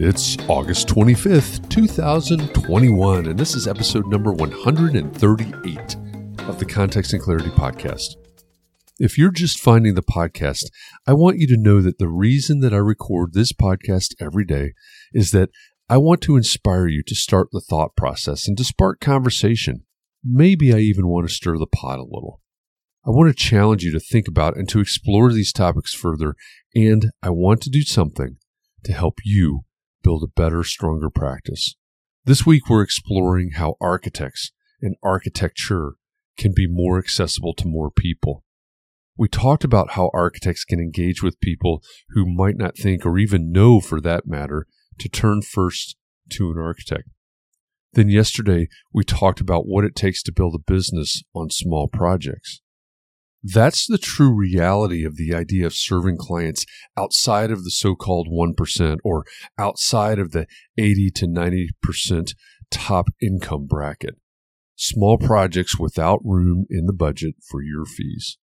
It's August 25th, 2021, and this is episode number 138 of the Context and Clarity Podcast. If you're just finding the podcast, I want you to know that the reason that I record this podcast every day is that I want to inspire you to start the thought process and to spark conversation. Maybe I even want to stir the pot a little. I want to challenge you to think about and to explore these topics further, and I want to do something to help you build a better, stronger practice. This week, we're exploring how architects and architecture can be more accessible to more people. We talked about how architects can engage with people who might not think or even know, for that matter, to turn first to an architect. Then yesterday, we talked about what it takes to build a business on small projects. That's the true reality of the idea of serving clients outside of the so called 1% or outside of the 80 to 90% top income bracket. Small projects without room in the budget for your fees.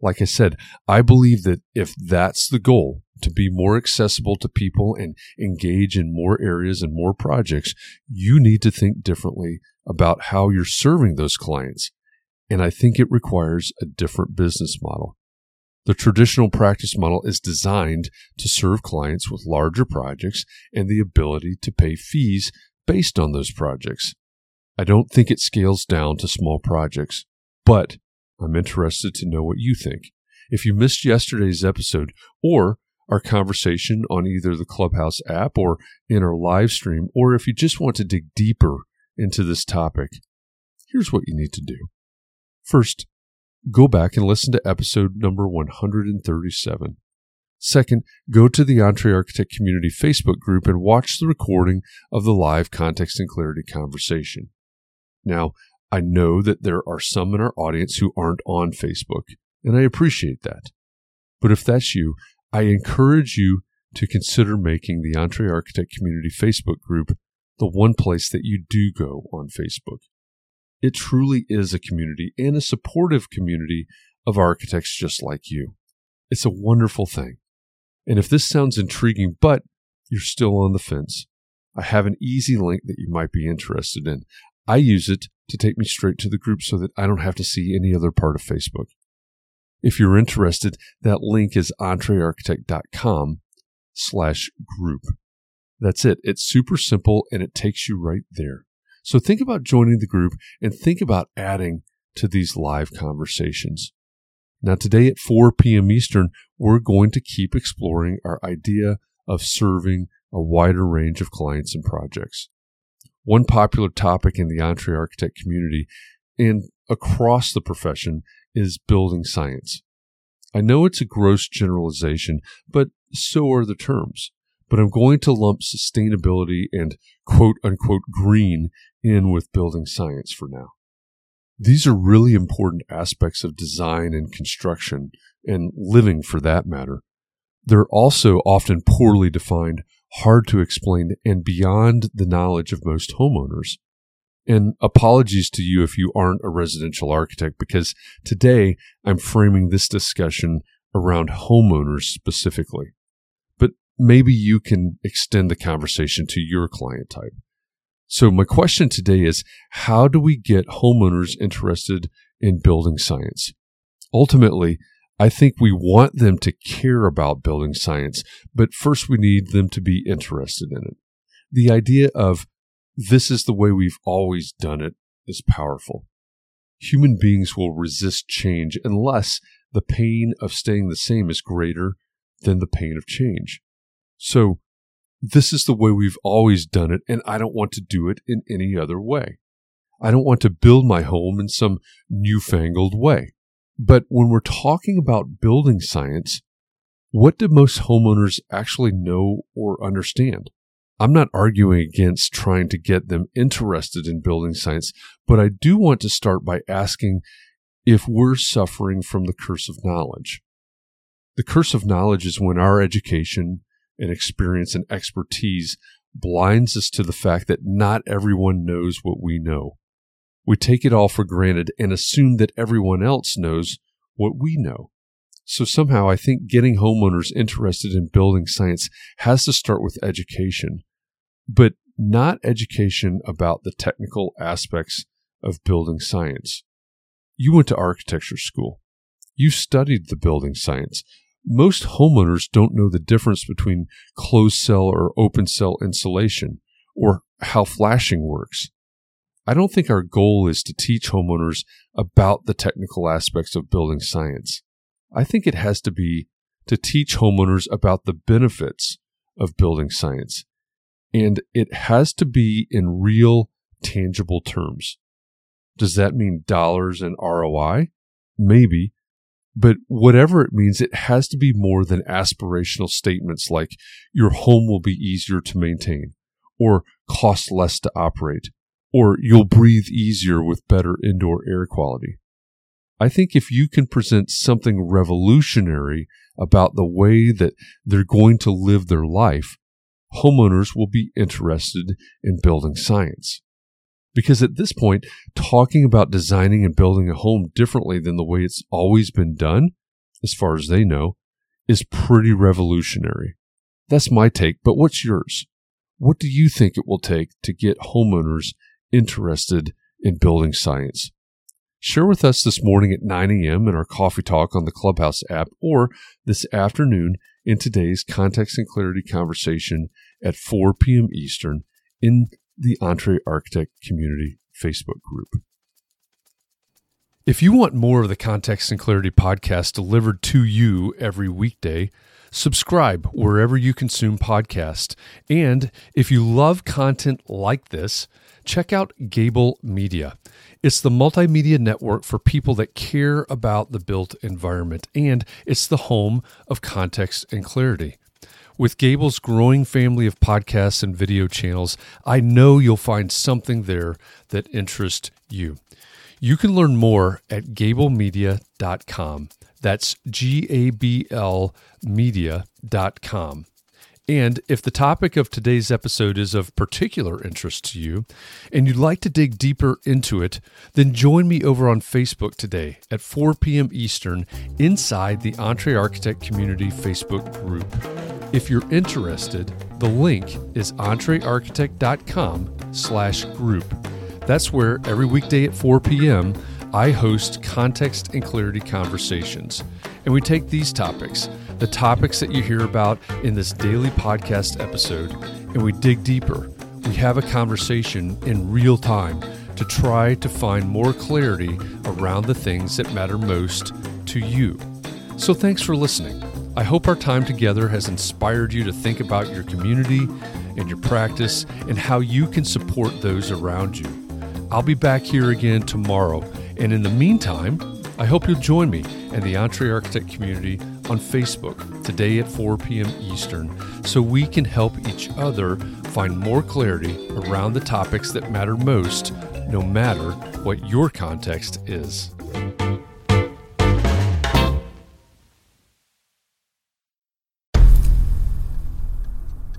Like I said, I believe that if that's the goal, to be more accessible to people and engage in more areas and more projects, you need to think differently about how you're serving those clients and I think it requires a different business model. The traditional practice model is designed to serve clients with larger projects and the ability to pay fees based on those projects. I don't think it scales down to small projects, but I'm interested to know what you think. If you missed yesterday's episode or our conversation on either the Clubhouse app or in our live stream, or if you just want to dig deeper into this topic, here's what you need to do. First, go back and listen to episode number 137. Second, go to the Entre Architect Community Facebook group and watch the recording of the live context and clarity conversation. Now, I know that there are some in our audience who aren't on Facebook, and I appreciate that. But if that's you, I encourage you to consider making the EntreArchitect Community Facebook group the one place that you do go on Facebook. It truly is a community and a supportive community of architects just like you. It's a wonderful thing. And if this sounds intriguing, but you're still on the fence, I have an easy link that you might be interested in. I use it to take me straight to the group so that I don't have to see any other part of Facebook. If you're interested, that link is entrearchitect.com slash group. That's it. It's super simple and it takes you right there. So think about joining the group and think about adding to these live conversations. Now, today at 4 p.m. Eastern, we're going to keep exploring our idea of serving a wider range of clients and projects. One popular topic in the EntreArchitect community and across the profession is building science. I know it's a gross generalization, but so are the terms. But I'm going to lump sustainability and quote unquote green in with building science for now. These are really important aspects of design and construction and living for that matter. They're also often poorly defined, hard to explain, and beyond the knowledge of most homeowners. And apologies to you if you aren't a residential architect, because today I'm framing this discussion around homeowners specifically. Maybe you can extend the conversation to your client type. So my question today is, how do we get homeowners interested in building science? Ultimately, I think we want them to care about building science, but first we need them to be interested in it. The idea of this is the way we've always done it is powerful. Human beings will resist change unless the pain of staying the same is greater than the pain of change. So this is the way we've always done it, and I don't want to do it in any other way. I don't want to build my home in some newfangled way. But when we're talking about building science, what do most homeowners actually know or understand? I'm not arguing against trying to get them interested in building science, but I do want to start by asking if we're suffering from the curse of knowledge. The curse of knowledge is when our education and experience and expertise blinds us to the fact that not everyone knows what we know. We take it all for granted and assume that everyone else knows what we know. So somehow I think getting homeowners interested in building science has to start with education, but not education about the technical aspects of building science. You went to architecture school. You studied the building science most homeowners don't know the difference between closed cell or open cell insulation or how flashing works. I don't think our goal is to teach homeowners about the technical aspects of building science. I think it has to be to teach homeowners about the benefits of building science. And it has to be in real, tangible terms. Does that mean dollars and ROI? Maybe, but whatever it means, it has to be more than aspirational statements like your home will be easier to maintain or cost less to operate or you'll breathe easier with better indoor air quality. I think if you can present something revolutionary about the way that they're going to live their life, homeowners will be interested in building science. Because at this point, talking about designing and building a home differently than the way it's always been done, as far as they know, is pretty revolutionary. That's my take, but what's yours? What do you think it will take to get homeowners interested in building science? Share with us this morning at 9 a.m. in our coffee talk on the Clubhouse app or this afternoon in today's Context and Clarity conversation at 4 p.m. Eastern in the EntreArchitect Community Facebook group. If you want more of the Context and Clarity podcast delivered to you every weekday, subscribe wherever you consume podcasts. And if you love content like this, check out Gable Media. It's the multimedia network for people that care about the built environment, and it's the home of context and clarity. With Gable's growing family of podcasts and video channels, I know you'll find something there that interests you. You can learn more at gablemedia.com. That's G A B L media.com. And if the topic of today's episode is of particular interest to you and you'd like to dig deeper into it, then join me over on Facebook today at 4 p.m. Eastern inside the EntreArchitect Community Facebook group. If you're interested, the link is entrearchitect.com slash group. That's where every weekday at 4 p.m. I host context and clarity conversations. And we take these topics, the topics that you hear about in this daily podcast episode, and we dig deeper. We have a conversation in real time to try to find more clarity around the things that matter most to you. So thanks for listening. I hope our time together has inspired you to think about your community and your practice and how you can support those around you. I'll be back here again tomorrow and in the meantime, I hope you'll join me and the EntreArchitect community on Facebook today at 4 p.m. Eastern so we can help each other find more clarity around the topics that matter most, no matter what your context is.